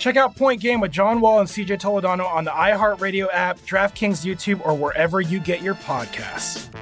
Check out Point Game with John Wall and CJ Toledano on the iHeartRadio app, DraftKings YouTube, or wherever you get your podcasts.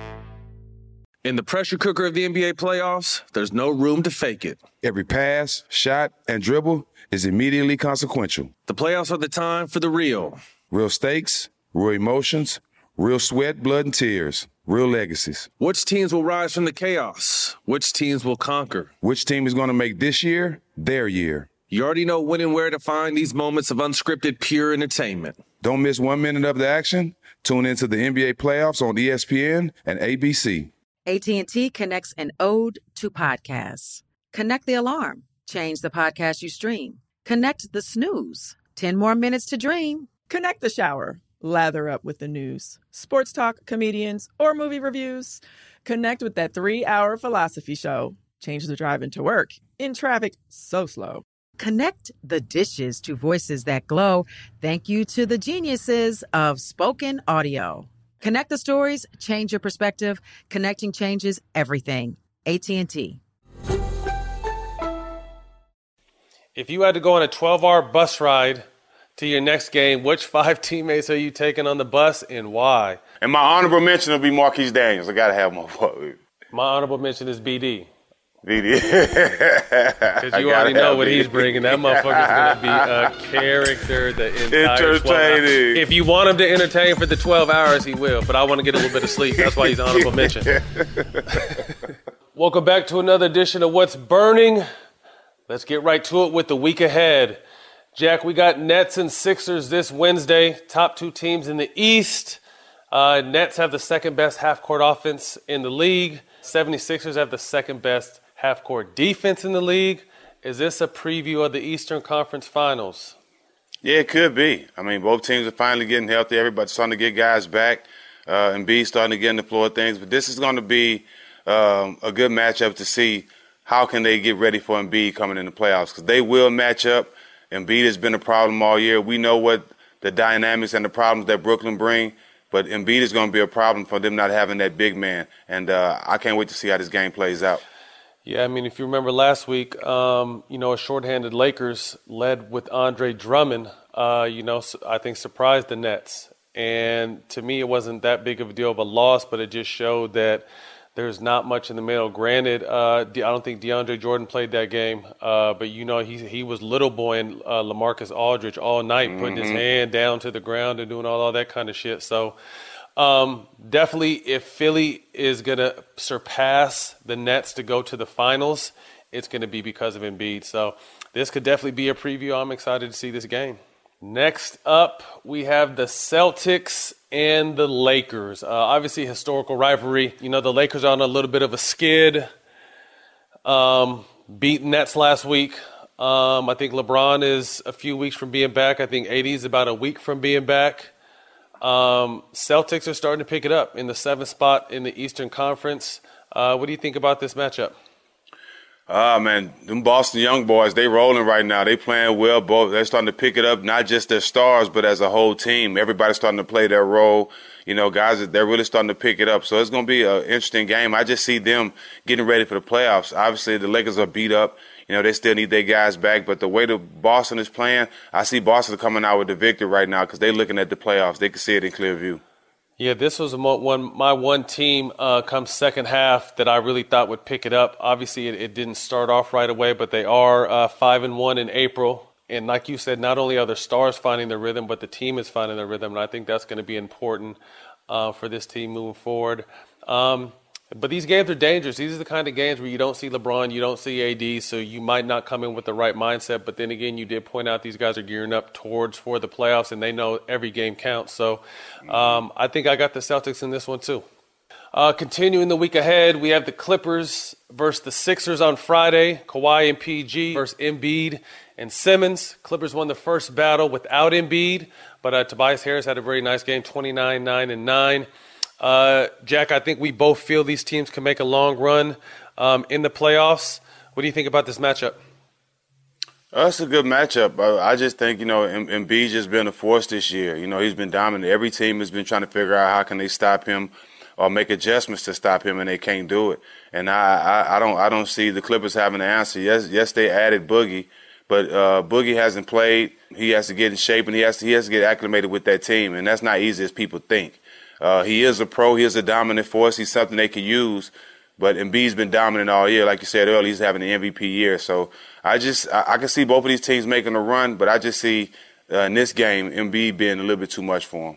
In the pressure cooker of the NBA playoffs, there's no room to fake it. Every pass, shot, and dribble is immediately consequential. The playoffs are the time for the real. Real stakes, real emotions, real sweat, blood, and tears, real legacies. Which teams will rise from the chaos? Which teams will conquer? Which team is going to make this year their year? You already know when and where to find these moments of unscripted, pure entertainment. Don't miss one minute of the action. Tune into the NBA playoffs on ESPN and ABC. AT&T connects an ode to podcasts. Connect the alarm. Change the podcast you stream. Connect the snooze. 10 more minutes to dream. Connect the shower. Lather up with the news, sports talk, comedians, or movie reviews. Connect with that three hour philosophy show. Change the drive into work in traffic so slow. Connect the dishes to voices that glow. Thank you to the geniuses of spoken audio. Connect the stories, change your perspective. Connecting changes everything. AT&T. If you had to go on a 12-hour bus ride to your next game, which five teammates are you taking on the bus and why? And my honorable mention will be Marquis Daniels. I got to have my My honorable mention is BD. Because you already know what he's bringing. That motherfucker's going to be a character the entire Entertaining. If you want him to entertain for the 12 hours, he will. But I want to get a little bit of sleep. That's why he's honorable mention. Welcome back to another edition of What's Burning. Let's get right to it with the week ahead. Jack, we got Nets and Sixers this Wednesday, top two teams in the East. Uh, Nets have the second best half court offense in the league. 76ers have the second best half court defense in the league. Is this a preview of the Eastern Conference Finals? Yeah, it could be. I mean, both teams are finally getting healthy. Everybody's starting to get guys back. Uh, and B starting to get in the floor of things. But this is going to be um, a good matchup to see how can they get ready for Embiid coming in the playoffs because they will match up. Embiid has been a problem all year. We know what the dynamics and the problems that Brooklyn bring, but Embiid is going to be a problem for them not having that big man. And uh, I can't wait to see how this game plays out. Yeah, I mean, if you remember last week, um, you know, a shorthanded Lakers led with Andre Drummond, uh, you know, I think surprised the Nets. And to me, it wasn't that big of a deal of a loss, but it just showed that – there's not much in the middle. Granted, uh, I don't think DeAndre Jordan played that game, uh, but you know he he was little boy and uh, LaMarcus Aldridge all night, mm-hmm. putting his mm-hmm. hand down to the ground and doing all, all that kind of shit. So um, definitely, if Philly is gonna surpass the Nets to go to the finals, it's gonna be because of Embiid. So this could definitely be a preview. I'm excited to see this game. Next up, we have the Celtics and the Lakers. Uh, obviously, historical rivalry. You know, the Lakers are on a little bit of a skid. Um, beat Nets last week. Um, I think LeBron is a few weeks from being back. I think AD is about a week from being back. Um, Celtics are starting to pick it up in the seventh spot in the Eastern Conference. Uh, what do you think about this matchup? Ah, uh, man, them Boston young boys, they rolling right now. They playing well. Both they're starting to pick it up, not just their stars, but as a whole team. Everybody's starting to play their role. You know, guys, they're really starting to pick it up. So it's going to be an interesting game. I just see them getting ready for the playoffs. Obviously, the Lakers are beat up. You know, they still need their guys back. But the way the Boston is playing, I see Boston coming out with the victory right now because they're looking at the playoffs. They can see it in clear view. Yeah, this was one my one team uh, come second half that I really thought would pick it up. Obviously, it, it didn't start off right away, but they are uh, five and one in April. And like you said, not only are the stars finding their rhythm, but the team is finding their rhythm, and I think that's going to be important uh, for this team moving forward. Um, but these games are dangerous. These are the kind of games where you don't see LeBron, you don't see AD, so you might not come in with the right mindset. But then again, you did point out these guys are gearing up towards for the playoffs, and they know every game counts. So um, I think I got the Celtics in this one too. Uh, continuing the week ahead, we have the Clippers versus the Sixers on Friday. Kawhi and PG versus Embiid and Simmons. Clippers won the first battle without Embiid, but uh, Tobias Harris had a very nice game 29, 9, and 9. Uh, Jack, I think we both feel these teams can make a long run um, in the playoffs. What do you think about this matchup? That's a good matchup. I just think you know Embiid just been a force this year. You know he's been dominant. Every team has been trying to figure out how can they stop him or make adjustments to stop him, and they can't do it. And I, I, I don't I don't see the Clippers having the answer. Yes, yes, they added Boogie, but uh, Boogie hasn't played. He has to get in shape, and he has to he has to get acclimated with that team, and that's not easy as people think. Uh, he is a pro. He is a dominant force. He's something they can use. But Embiid's been dominant all year. Like you said earlier, he's having an MVP year. So I just I, I can see both of these teams making a run, but I just see uh, in this game Embiid being a little bit too much for him.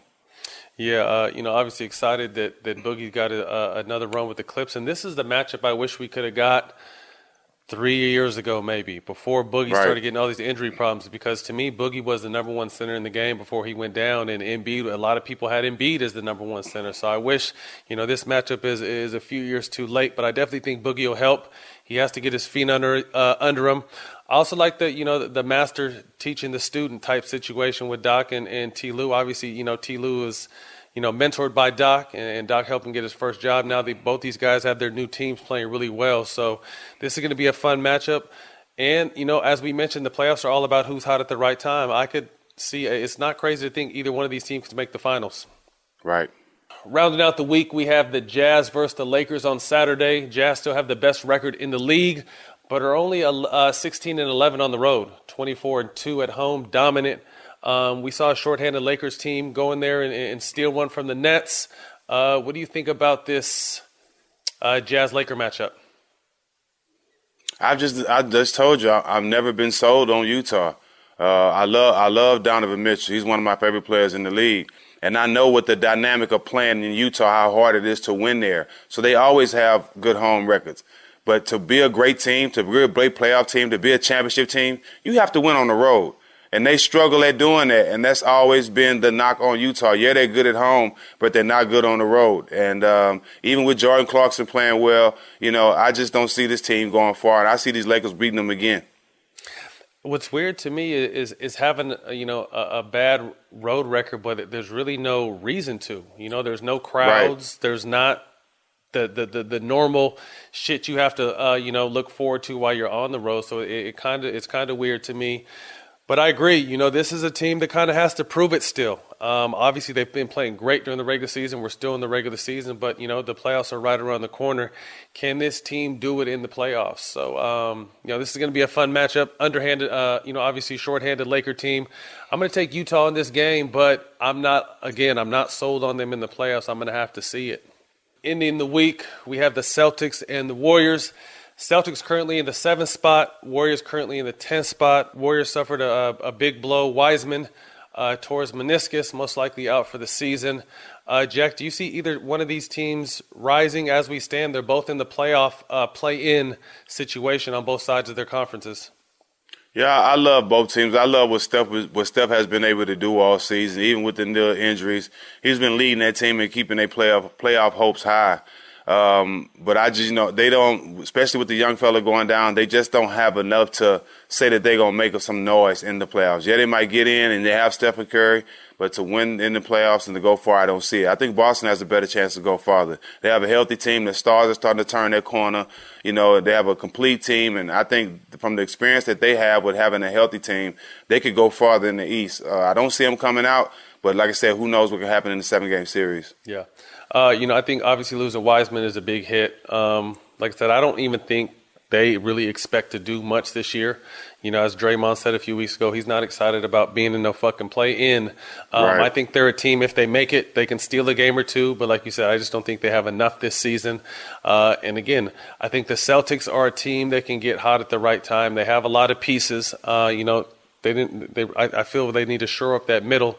Yeah, uh, you know, obviously excited that that Boogie got a, uh, another run with the Clips, and this is the matchup I wish we could have got three years ago, maybe before Boogie right. started getting all these injury problems. Because to me, Boogie was the number one center in the game before he went down, and Embiid. A lot of people had Embiid as the number one center. So I wish, you know, this matchup is is a few years too late. But I definitely think Boogie will help. He has to get his feet under uh, under him. I also like the you know the, the, master teaching the student type situation with Doc and, and T. Lue. Obviously, you know T. Lue is you know, mentored by Doc, and, Doc helped him get his first job. Now they, both these guys have their new teams playing really well. So this is going to be a fun matchup. And, you know, as we mentioned, the playoffs are all about who's hot at the right time. I could see it's not crazy to think either one of these teams could make the finals. Right. Rounding out the week, we have the Jazz versus the Lakers on Saturday. Jazz still have the best record in the league, but are only uh, 16 and 11 on the road, 24 and 2 at home, dominant. Um, we saw a shorthanded Lakers team go in there and, and steal one from the Nets. Uh, what do you think about this uh, Jazz Laker matchup? I've just I just told you I, have never been sold on Utah. Uh, I love I love Donovan Mitchell. He's one of my favorite players in the league, and I know what the dynamic of playing in Utah, how hard it is to win there. So they always have good home records. But to be a great team, to be a great playoff team, to be a championship team, you have to win on the road and they struggle at doing that. And that's always been the knock on Utah. Yeah, they're good at home, but they're not good on the road. And um, even with Jordan Clarkson playing well, you know, I just don't see this team going far. And I see these Lakers beating them again. What's weird to me is is having you know a, a, bad road record, but there's really no reason to. You know, there's no crowds. Right. There's not the, the, the, the, normal shit you have to uh, you know look forward to while you're on the road. So it, it kind of it's kind of weird to me. But I agree. You know, this is a team that kind of has to prove it still. Um, obviously, they've been playing great during the regular season. We're still in the regular season, but you know the playoffs are right around the corner. Can this team do it in the playoffs? So, um, you know, this is going to be a fun matchup. Underhanded, uh, you know, obviously shorthanded Laker team. I'm going to take Utah in this game, but I'm not. Again, I'm not sold on them in the playoffs. I'm going to have to see it. Ending the week, we have the Celtics and the Warriors. Celtics currently in the seventh spot. Warriors currently in the tenth spot. Warriors suffered a, a big blow. Wiseman uh, tore his meniscus, most likely out for the season. Uh, Jack, do you see either one of these teams rising as we stand? They're both in the playoff uh, play-in situation on both sides of their conferences. Yeah, I love both teams. I love what Steph what Steph has been able to do all season, even with the injuries. He's been leading that team and keeping their playoff playoff hopes high. Um, but I just, you know, they don't, especially with the young fella going down, they just don't have enough to say that they're going to make some noise in the playoffs. Yeah, they might get in and they have Stephen Curry, but to win in the playoffs and to go far, I don't see it. I think Boston has a better chance to go farther. They have a healthy team. The stars are starting to turn their corner. You know, they have a complete team, and I think from the experience that they have with having a healthy team, they could go farther in the East. Uh, I don't see them coming out, but like I said, who knows what can happen in the seven game series. Yeah. Uh, you know, I think obviously losing Wiseman is a big hit. Um, like I said, I don't even think they really expect to do much this year. You know, as Draymond said a few weeks ago, he's not excited about being in no fucking play in. Um, right. I think they're a team, if they make it, they can steal a game or two. But like you said, I just don't think they have enough this season. Uh, and again, I think the Celtics are a team that can get hot at the right time. They have a lot of pieces. Uh, you know, they didn't. They, I, I feel they need to shore up that middle.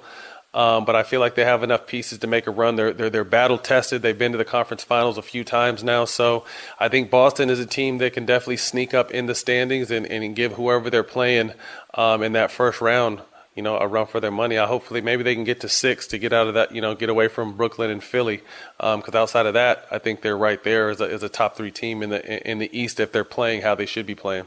Um, but I feel like they have enough pieces to make a run. They're, they're, they're battle tested. They've been to the conference finals a few times now. So I think Boston is a team that can definitely sneak up in the standings and, and give whoever they're playing um, in that first round you know, a run for their money. I hopefully maybe they can get to six to get out of that, you know, get away from Brooklyn and Philly. Because um, outside of that, I think they're right there as a, as a top three team in the in the East if they're playing how they should be playing.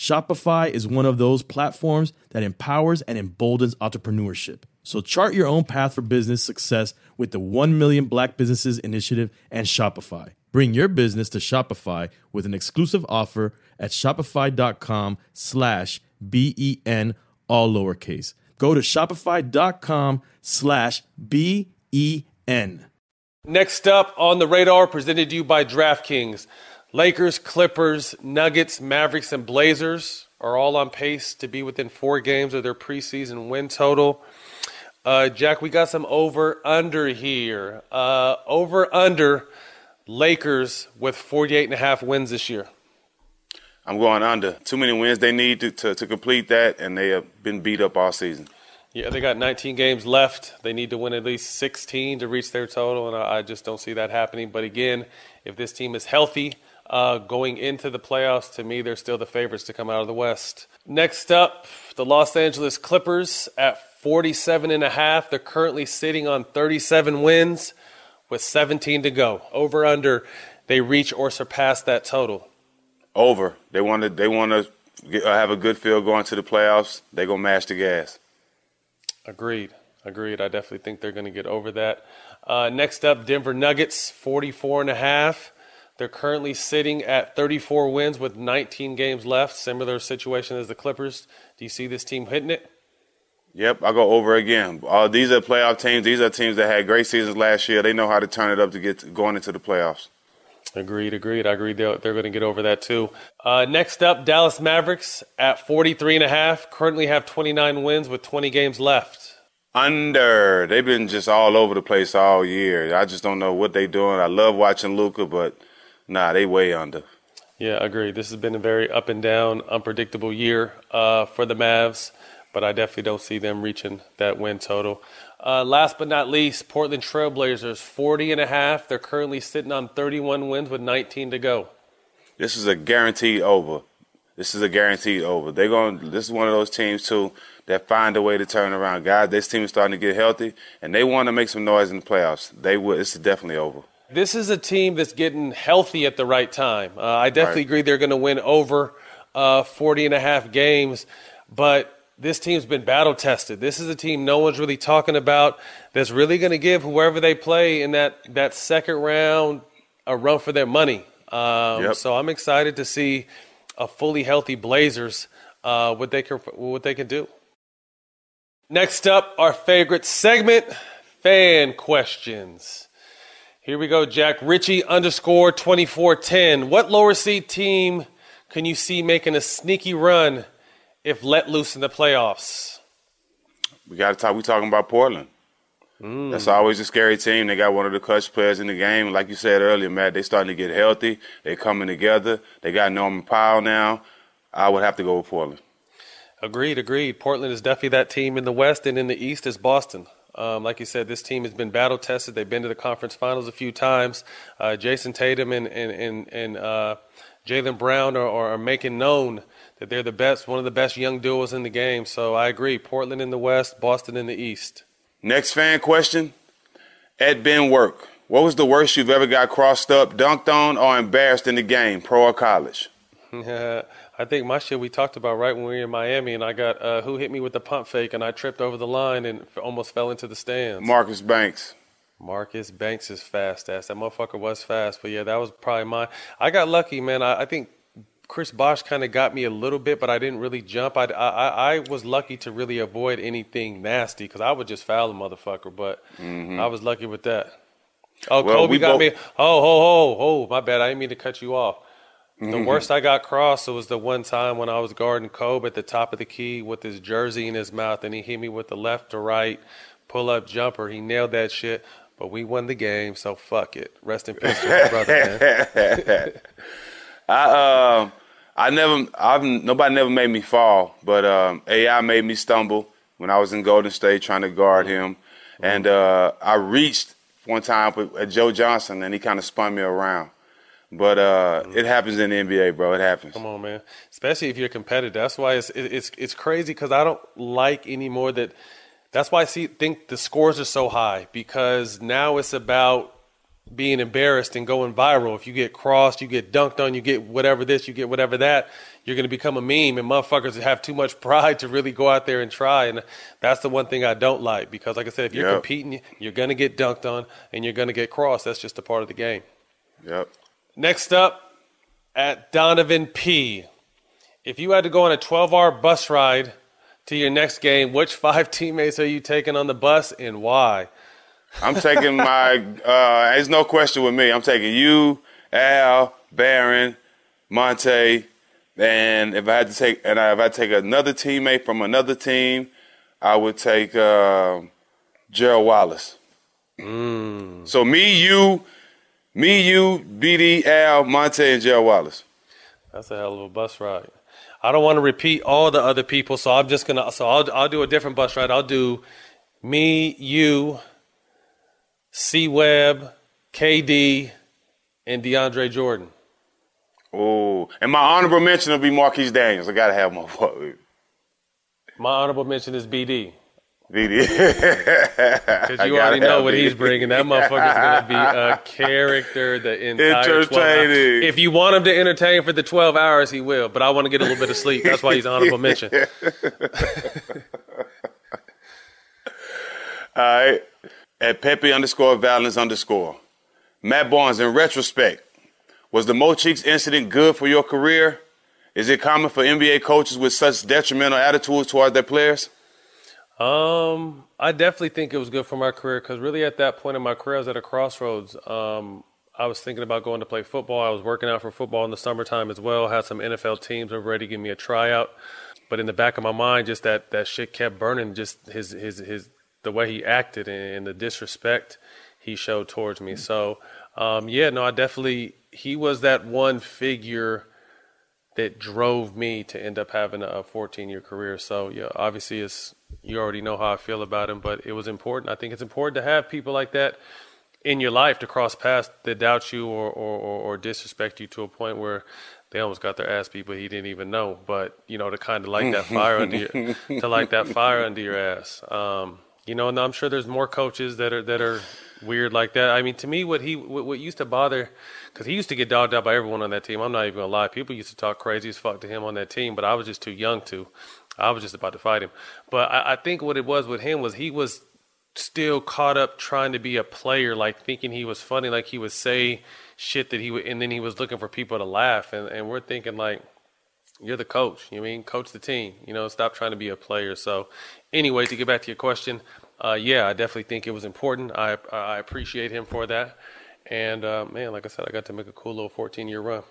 Shopify is one of those platforms that empowers and emboldens entrepreneurship. So chart your own path for business success with the 1 Million Black Businesses Initiative and Shopify. Bring your business to Shopify with an exclusive offer at shopify.com slash B-E-N, all lowercase. Go to shopify.com slash B-E-N. Next up on the radar, presented to you by DraftKings. Lakers, Clippers, Nuggets, Mavericks, and Blazers are all on pace to be within four games of their preseason win total. Uh, Jack, we got some over under here. Uh, over under Lakers with 48 and a half wins this year. I'm going under. Too many wins they need to, to, to complete that, and they have been beat up all season. Yeah, they got 19 games left. They need to win at least 16 to reach their total, and I, I just don't see that happening. But again, if this team is healthy uh, going into the playoffs, to me, they're still the favorites to come out of the West. Next up, the Los Angeles Clippers at 47 and a half. They're currently sitting on 37 wins with 17 to go. Over under, they reach or surpass that total. Over. They want to. They want to have a good feel going to the playoffs. They gonna mash the gas. Agreed. Agreed. I definitely think they're going to get over that. Uh, next up, Denver Nuggets, 44 and a half. They're currently sitting at 34 wins with 19 games left. Similar situation as the Clippers. Do you see this team hitting it? Yep, I'll go over again. Uh, these are playoff teams. These are teams that had great seasons last year. They know how to turn it up to get to going into the playoffs. Agreed, agreed. I agree. They're, they're going to get over that too. Uh, next up, Dallas Mavericks at 43 and a half. Currently have 29 wins with 20 games left. Under. They've been just all over the place all year. I just don't know what they're doing. I love watching Luka, but nah, they way under. Yeah, I agree. This has been a very up and down, unpredictable year uh, for the Mavs, but I definitely don't see them reaching that win total. Uh, last but not least, Portland Trailblazers, 40 and a half. They're currently sitting on 31 wins with 19 to go. This is a guaranteed over. This is a guaranteed over. They're going. This is one of those teams too that find a way to turn around. Guys, this team is starting to get healthy, and they want to make some noise in the playoffs. They will. It's definitely over. This is a team that's getting healthy at the right time. Uh, I definitely Right. agree they're going to win over uh, 40 and a half games, but this team's been battle tested. This is a team no one's really talking about that's really going to give whoever they play in that, that second round a run for their money. Um, Yep. So I'm excited to see a fully healthy Blazers, uh, what they can what they can do. Next up, our favorite segment, fan questions. Here we go, Jack. Richie underscore 2410. What lower seed team can you see making a sneaky run if let loose in the playoffs? We got to talk. We talking about Portland. Hmm. That's always a scary team. They got one of the clutch players in the game. Like you said earlier, Matt, they starting to get healthy. They coming together. They got Norman Powell now. I would have to go with Portland. Agreed, agreed. Portland is definitely that team in the West, and in the East is Boston. Um, like you said, this team has been battle tested. They've been to the conference finals a few times. Uh, Jayson Tatum and and and, and uh, Jaylen Brown are, are making known that they're the best, one of the best young duos in the game. So I agree. Portland in the West, Boston in the East. Next fan question. Ed Ben Work. What was the worst you've ever got crossed up, dunked on, or embarrassed in the game, pro or college? I think my shit we talked about right when we were in Miami, and I got uh, who hit me with the pump fake, and I tripped over the line and f- almost fell into the stands. Marcus Banks. Marcus Banks is fast ass. That motherfucker was fast, but yeah, that was probably mine. I got lucky, man. I, I think Chris Bosh kind of got me a little bit, but I didn't really jump. I, I, I was lucky to really avoid anything nasty because I would just foul a motherfucker. But I was lucky with that. Oh, Mm-hmm. Well, Kobe got both- me. Oh, ho, ho, ho. My bad. I didn't mean to cut you off. The Mhm. worst I got crossed was the one time when I was guarding Kobe at the top of the key with his jersey in his mouth, and he hit me with the left to right pull up jumper. He nailed that shit, but we won the game, so fuck it. Rest in peace to my brother, man. I um I never I've nobody never made me fall, but um AI made me stumble when I was in Golden State trying to guard him. And uh I reached one time with, at Joe Johnson and he kind of spun me around. But uh it happens in the NBA, bro. It happens. Come on, man. Especially if you're competitive. That's why it's it, it's it's crazy because I don't like anymore that. That's why I see think the scores are so high because now it's about being embarrassed and going viral. If you get crossed, you get dunked on, you get whatever this, you get whatever that, you're going to become a meme. And motherfuckers have too much pride to really go out there and try. And that's the one thing I don't like because, like I said, if you're Yep. competing, you're going to get dunked on and you're going to get crossed. That's just a part of the game. Yep. Next up, at Donovan P. If you had to go on a 12 hour bus ride to your next game, which five teammates are you taking on the bus and why? I'm taking my uh there's no question with me. I'm taking you, Al, Baron, Monta, and if I had to take and if I take another teammate from another team, I would take uh, Gerald Wallace. So me, you, me, you, BD, Al, Monta, and Gerald Wallace. That's a hell of a bus ride. I don't want to repeat all the other people, so I'm just gonna. So I'll I'll do a different bus ride. I'll do me, you, C Webb, KD, and DeAndre Jordan. Oh, and my honorable mention will be Marquis Daniels. I gotta have my My honorable mention is BD. BD. Because you already know what he's bringing. That motherfucker's gonna be a character the entire 12 hours. If you want him to entertain for the twelve hours, he will. But I want to get a little bit of sleep. That's why he's honorable mention. All right. At Pepe underscore Valens underscore. Matt Barnes, in retrospect, Was the Mo Cheeks incident good for your career? Is it common for NBA coaches with such detrimental attitudes towards their players? Um, I definitely think it was good for my career because really at that point in my career, I was at a crossroads. Um, I was thinking about going to play football. I was working out for football in the summertime as well. Had some NFL teams were ready to give me a tryout, but in the back of my mind, just that that shit kept burning. Just his his his the way he acted and the disrespect he showed towards me. So um, yeah, no, I definitely he was that one figure that drove me to end up having a 14 year career. So yeah, obviously it's you already know how I feel about him, but it was important. I think it's important to have people like that in your life to cross paths that doubt you or, or, or, disrespect you to a point where they almost got their ass beat, but he didn't even know. But you know, to kind of light that fire under your, to light that fire under your ass. Um, you know, and I'm sure there's more coaches that are that are weird like that. I mean, to me, what he what, what used to bother, because he used to get dogged out by everyone on that team. I'm not even gonna lie. People used to talk crazy as fuck to him on that team, but I was just too young to. I was just about to fight him. But I, I think what it was with him was he was still caught up trying to be a player, like thinking he was funny, like he would say shit that he would, and then he was looking for people to laugh, and and we're thinking like. You're the coach. You mean coach the team. You know, stop trying to be a player. So, anyway, to get back to your question, uh, yeah, I definitely think it was important. I I appreciate him for that. And uh, man, like I said, I got to make a cool little 14 year run.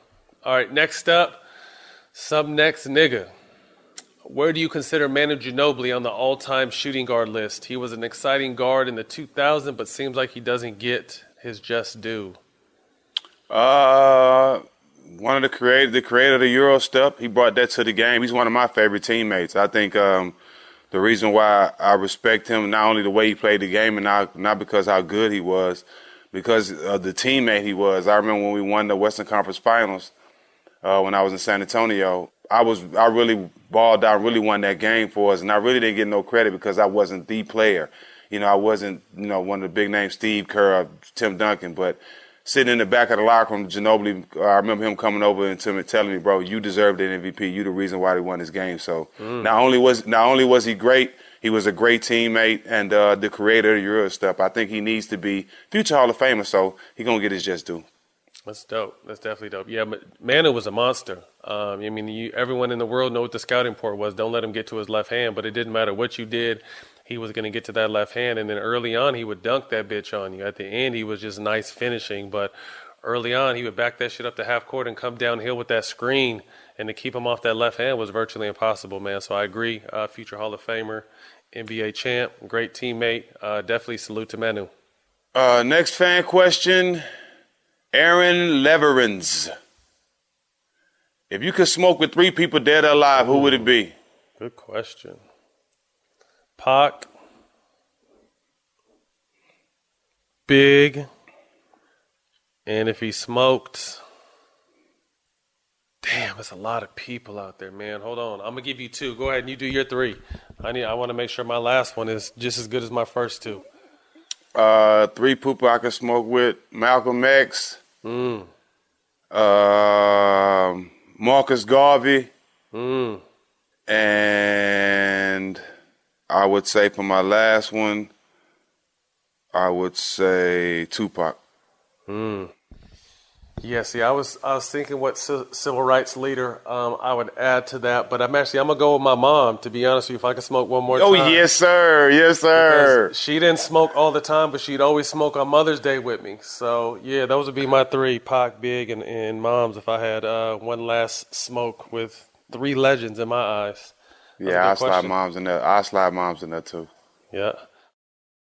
All right, next up, some next nigga. Where do you consider Manu Ginobili on the all time shooting guard list? He was an exciting guard in the 2000s, but seems like he doesn't get his just due. Uh, one of the creator, the creator of the Euro step, he brought that to the game. He's one of my favorite teammates. I think um, the reason why I respect him, not only the way he played the game and not, not because how good he was, because of the teammate he was. I remember when we won the Western Conference Finals uh, when I was in San Antonio. I was I really balled out, really won that game for us, and I really didn't get no credit because I wasn't the player. You know, I wasn't you know one of the big names, Steve Kerr, Tim Duncan, but sitting in the back of the locker room, Ginobili, uh, I remember him coming over and telling me, "Bro, you deserve the MVP. You the reason why they won this game." So mm. not only was not only was he great, he was a great teammate and uh, the creator of the Euro step. I think he needs to be future Hall of Famer, so he gonna get his just due. That's dope. That's definitely dope. Yeah, but Manu was a monster. Um, I mean, you, everyone in the world know what the scouting port was. Don't let him get to his left hand. But it didn't matter what you did. He was going to get to that left hand. And then early on, he would dunk that bitch on you. At the end, he was just nice finishing. But early on, he would back that shit up to half court and come downhill with that screen. And to keep him off that left hand was virtually impossible, man. So I agree. Uh, future Hall of Famer, NBA champ, great teammate. Uh, definitely salute to Manu. Uh, next fan question Aaron Leverins. If you could smoke with three people dead or alive, who would it be? Good question. Pac, Big, and if he smoked, damn, it's a lot of people out there, man. Hold on, I'm gonna give you two. Go ahead and you do your three. I need. I want to make sure my last one is just as good as my first two. Uh, three people I can smoke with: Malcolm X, mm. uh, Marcus Garvey, mm. and I would say for my last one, I would say Tupac. Mm. Yeah, see, I was I was thinking what civil rights leader um, I would add to that, but I'm actually I'm gonna go with my mom. To be honest with you, if I can smoke one more oh, time. Oh yes, sir, yes, sir. Because she didn't smoke all the time, but she'd always smoke on Mother's Day with me. So yeah, those would be my three: Pac, Big, and, and Moms. If I had uh, one last smoke with three legends in my eyes. yeah, I slide Moms in there. I slide Moms in there too. Yeah.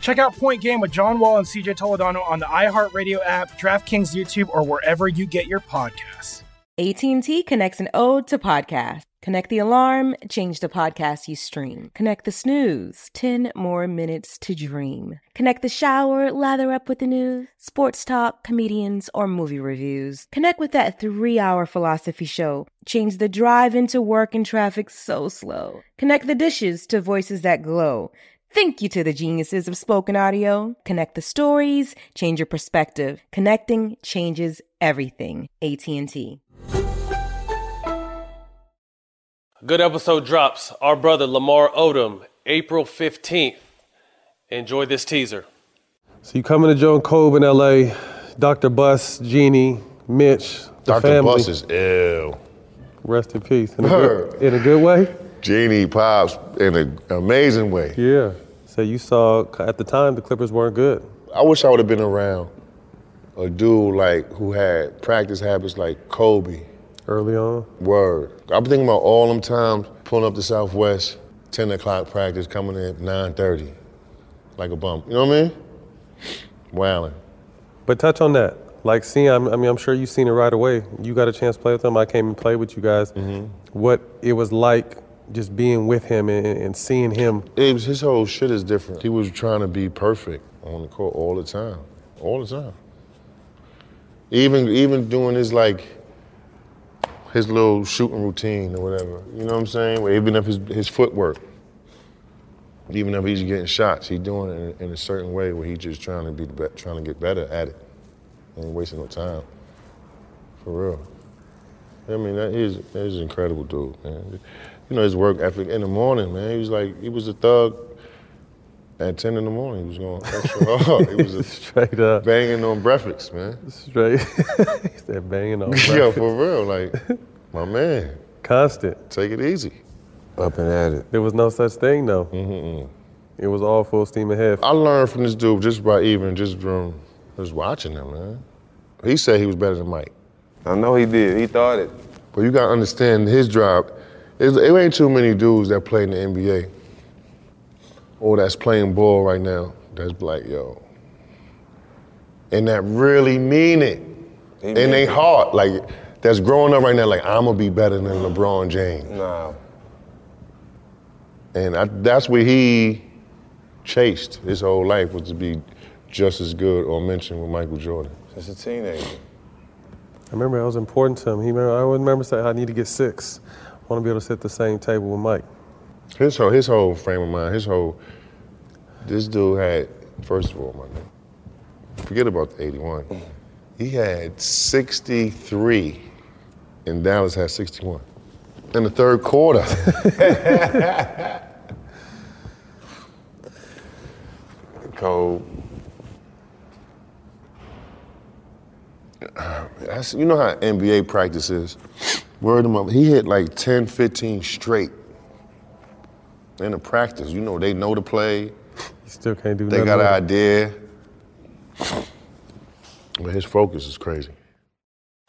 Check out Point Game with John Wall and CJ Toledano on the iHeartRadio app, DraftKings YouTube, or wherever you get your podcasts. AT&T connects an ode to podcast. Connect the alarm, change the podcast you stream. Connect the snooze, 10 more minutes to dream. Connect the shower, lather up with the news, sports talk, comedians, or movie reviews. Connect with that three-hour philosophy show. Change the drive into work and traffic so slow. Connect the dishes to voices that glow. Thank you to the geniuses of spoken audio. Connect the stories, change your perspective. Connecting changes everything. AT&T. Good episode drops. Our brother Lamar Odom, April 15th. Enjoy this teaser. So you coming to Joan and Kobe in LA, Dr. Buss, Jeanie, Mitch, the Dr. family. Bus is ill. Rest in peace. In a, good, in a good way? Jeannie Pops in an amazing way. Yeah. So you saw at the time the Clippers weren't good. I wish I would have been around a dude like who had practice habits like Kobe. Early on. Word. I'm thinking about all them times pulling up to Southwest, 10 o'clock practice, coming in at 9.30, like a bump. You know what I mean? Wowing. But touch on that. Like seeing, I mean, I'm sure you've seen it right away. You got a chance to play with them. I came and played with you guys. Mm-hmm. What it was like just being with him and, and seeing him. It was, his whole shit is different. He was trying to be perfect on the court all the time, all the time. Even even doing his like his little shooting routine or whatever. You know what I'm saying? Where even if his his footwork, even if he's getting shots, he's doing it in, in a certain way where he's just trying to be be- trying to get better at it, ain't wasting no time. For real. I mean, that is that is an incredible dude, man. You know his work ethic in the morning, man. He was like he was a thug. At ten in the morning, he was going extra hard. He was a straight up banging on breakfast, man. Straight. he said banging on. yeah, for real, like my man. Constant. Take it easy. Up and at it. There was no such thing though. Mm-hmm. It was all full steam ahead. I learned from this dude just by even just from just watching him, man. He said he was better than Mike. I know he did. He thought it. But you gotta understand his drop. It, it ain't too many dudes that play in the NBA or that's playing ball right now that's like, yo. And that really mean it. He and meant they it. heart, like, that's growing up right now, like, I'm gonna be better than LeBron James. Nah. And I, that's what he chased his whole life was to be just as good or mentioned with Michael Jordan. Since a teenager. I remember it was important to him. He remember, I always remember saying, I need to get six. Want to be able to sit at the same table with Mike. His whole his whole frame of mind, his whole this dude had first of all, my nigga, forget about the 81. He had 63 and Dallas had 61 in the third quarter. Cold. Ah, that's, you know how NBA practice is. Word him up. He hit like 10, 15 straight in the practice. You know, they know the play. You still can't do They nothing got an idea. But his focus is crazy.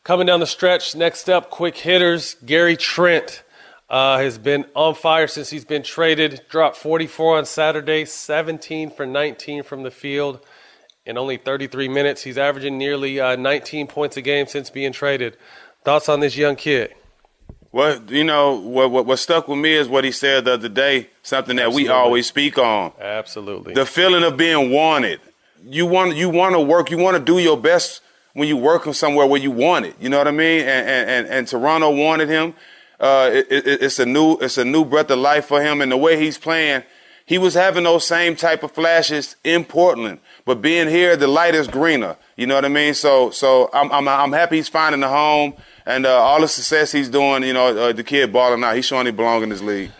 Coming down the stretch, next up, quick hitters. Gary Trent uh, has been on fire since he's been traded. Dropped 44 on Saturday, 17 for 19 from the field in only 33 minutes. He's averaging nearly uh, 19 points a game since being traded. Thoughts on this young kid? Well, you know what, what what stuck with me is what he said the other day. Something that we always speak on. Absolutely. The feeling of being wanted. You want you want to work. You want to do your best when you work on somewhere where you want it. You know what I mean? And and and, and Toronto wanted him. Uh, it, it, it's a new it's a new breath of life for him. And the way he's playing, he was having those same type of flashes in Portland. But being here, the light is greener. You know what I mean? So so I'm I'm, I'm happy he's finding a home. And uh, all the success he's doing, you know, uh, the kid balling out. He's showing he belongs in this league.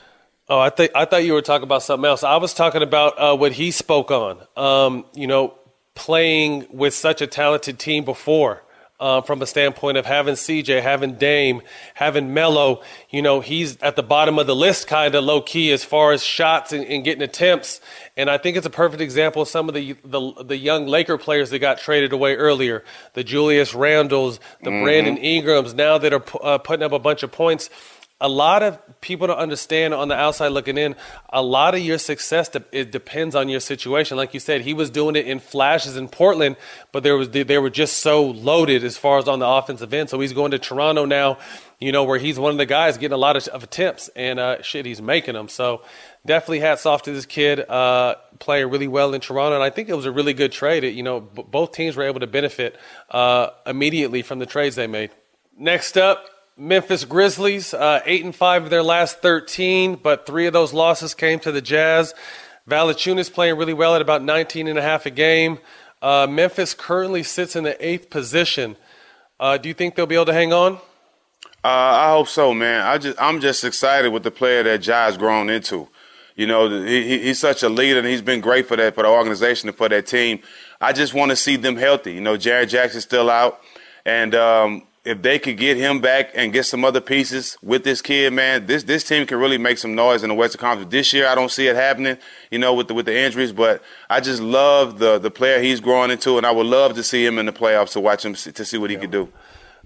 Oh, I think I thought you were talking about something else. I was talking about uh, what he spoke on. Um, you know, playing with such a talented team before. Uh, from a standpoint of having CJ, having Dame, having Melo, you know, he's at the bottom of the list, kind of low key as far as shots and, and getting attempts. And I think it's a perfect example of some of the, the the young Laker players that got traded away earlier, the Julius Randles, the Mhm. Brandon Ingrams, now that are uh, putting up a bunch of points a lot of people don't understand on the outside looking in. A lot of your success de- it depends on your situation. Like you said, he was doing it in flashes in Portland, but there was they were just so loaded as far as on the offensive end. So he's going to Toronto now, you know, where he's one of the guys getting a lot of, of attempts and uh, shit, he's making them. So definitely hats off to this kid uh, playing really well in Toronto. And I think it was a really good trade. It, you know, b- both teams were able to benefit uh, immediately from the trades they made. Next up, Memphis Grizzlies, uh, eight and five of their last thirteen, but three of those losses came to the Jazz. Valanciunas playing really well at about 19 and a half a game. Uh, Memphis currently sits in the eighth position. Uh, do you think they'll be able to hang on? Uh, I hope so, man. I just I'm just excited with the player that Ja's grown into. You know, he, he- he's such a leader, and he's been great for that for the organization and for that team. I just want to see them healthy. You know, Jaren Jackson's still out, and um, if they could get him back and get some other pieces with this kid, man, this this team can really make some noise in the Western Conference. This year, I don't see it happening. You know, with the with the injuries, but I just love the the player he's growing into, and I would love to see him in the playoffs to watch him to see what he could do.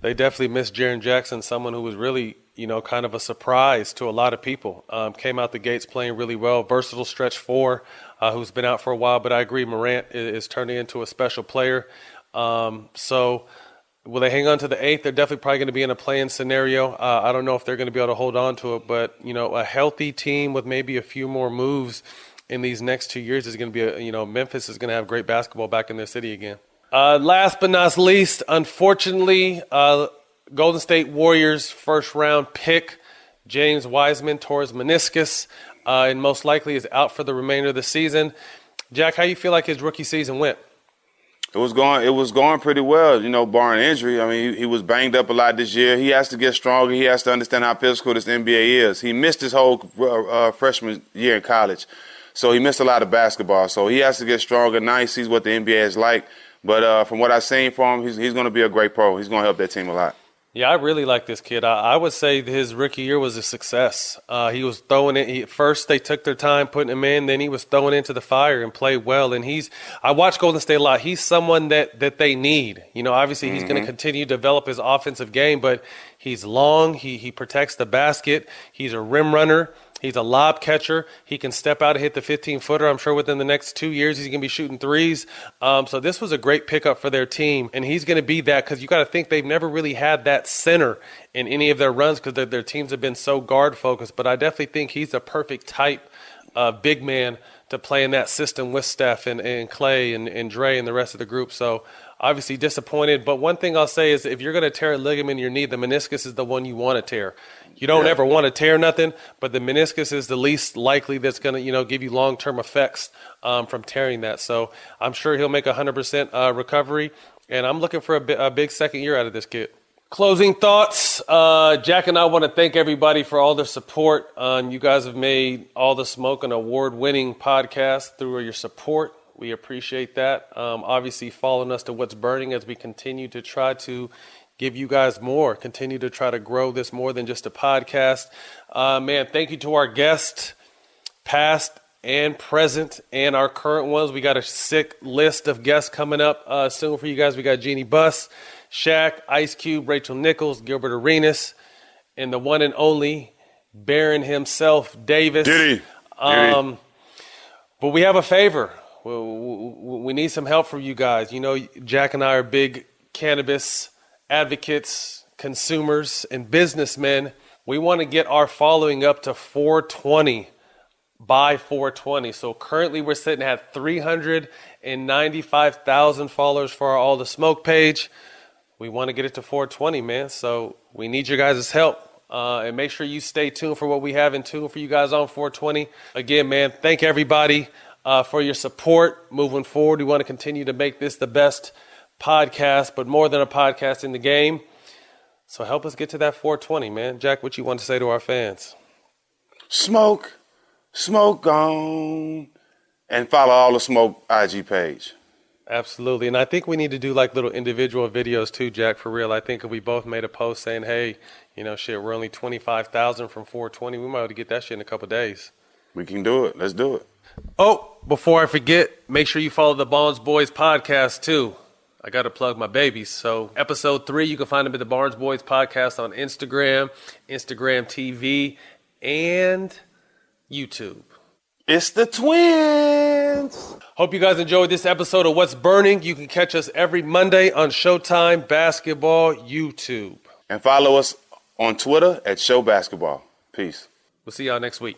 They definitely missed Jaren Jackson, someone who was really, you know, kind of a surprise to a lot of people. Um, came out the gates playing really well, versatile stretch four, uh, who's been out for a while. But I agree, Morant is, is turning into a special player. Um, so will they hang on to the eighth? They're definitely probably going to be in a play-in scenario. Uh, I don't know if they're going to be able to hold on to it, but you know, a healthy team with maybe a few more moves in these next two years is going to be, a, you know, Memphis is going to have great basketball back in their city again. Uh, last but not least, unfortunately, uh, Golden State Warriors first round pick James Wiseman tore his meniscus uh, and most likely is out for the remainder of the season. Jack, how you feel like his rookie season went? It was going. It was going pretty well, you know, barring injury. I mean, he, he was banged up a lot this year. He has to get stronger. He has to understand how physical this NBA is. He missed his whole uh, uh, freshman year in college, so he missed a lot of basketball. So he has to get stronger. Now he sees what the NBA is like. But uh, from what I've seen from him, he's, he's going to be a great pro. He's going to help that team a lot. Yeah, I really like this kid. I, I would say his rookie year was a success. Uh, he was throwing it. He, first, they took their time putting him in. Then he was throwing into the fire and played well. And he's. I watch Golden State a lot. He's someone that that they need. You know, obviously he's going Mhm. to continue to develop his offensive game, but he's long. He he protects the basket. He's a rim runner. He's a lob catcher. He can step out and hit the 15 footer. I'm sure within the next two years he's going to be shooting threes. Um, so this was a great pickup for their team, and he's going to be that because you got to think they've never really had that center in any of their runs because their, their teams have been so guard focused. But I definitely think he's a perfect type of big man to play in that system with Steph and, and Clay and, and Dre and the rest of the group. So obviously disappointed. But one thing I'll say is if you're going to tear a ligament in your knee, the meniscus is the one you want to tear. You don't Yeah. ever want to tear nothing, but the meniscus is the least likely that's going to, you know, give you long term effects um, from tearing that. So I'm sure he'll make 100% uh, recovery, and I'm looking for a, bi- a big second year out of this kid. Closing thoughts. Uh, Jack and I want to thank everybody for all their support. Um, you guys have made All the Smoke an award winning podcast through your support. We appreciate that. Um, obviously, following us to What's Burning as we continue to try to give you guys more, continue to try to grow this more than just a podcast. Uh, man, thank you to our guests, past and present, and our current ones. We got a sick list of guests coming up uh, soon for you guys. We got Jeanie Buss, Shaq, Ice Cube, Rachel Nichols, Gilbert Arenas, and the one and only Baron himself, Davis. Diddy. Um, but we have a favor. We, need some help from you guys. You know, Jack and I are big cannabis advocates, consumers, and businessmen. We want to get our following up to 420 by 420. So currently we're sitting at 395,000 followers for our All the Smoke page. We want to get it to 420, man. So we need your guys' help. Uh, and make sure you stay tuned for what we have in tune for you guys on 420. Again, man, thank everybody uh, for your support moving forward. We want to continue to make this the best podcast, but more than a podcast in the game. So help us get to that 420, man. Jack, what you want to say to our fans? Smoke, smoke on, and follow all the smoke IG page. Absolutely. And I think we need to do like little individual videos too, Jack, for real. I think if we both made a post saying, hey, you know, shit, we're only 25,000 from 420, we might be able to get that shit in a couple days. We can do it. Let's do it. Oh, before I forget, make sure you follow the Barnes Boys podcast too. I got to plug my babies. So, episode three, you can find them at the Barnes Boys podcast on Instagram, Instagram TV, and YouTube. It's the twins. Hope you guys enjoyed this episode of What's Burning. You can catch us every Monday on Showtime Basketball YouTube. And follow us on Twitter at Show Basketball. Peace. We'll see y'all next week.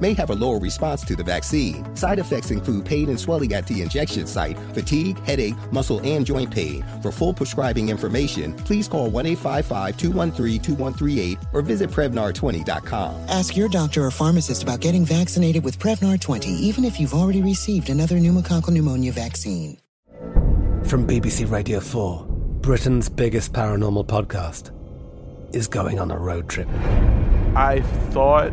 may have a lower response to the vaccine. Side effects include pain and swelling at the injection site, fatigue, headache, muscle, and joint pain. For full prescribing information, please call 1 855 213 2138 or visit Prevnar20.com. Ask your doctor or pharmacist about getting vaccinated with Prevnar 20, even if you've already received another pneumococcal pneumonia vaccine. From BBC Radio 4, Britain's biggest paranormal podcast is going on a road trip. I thought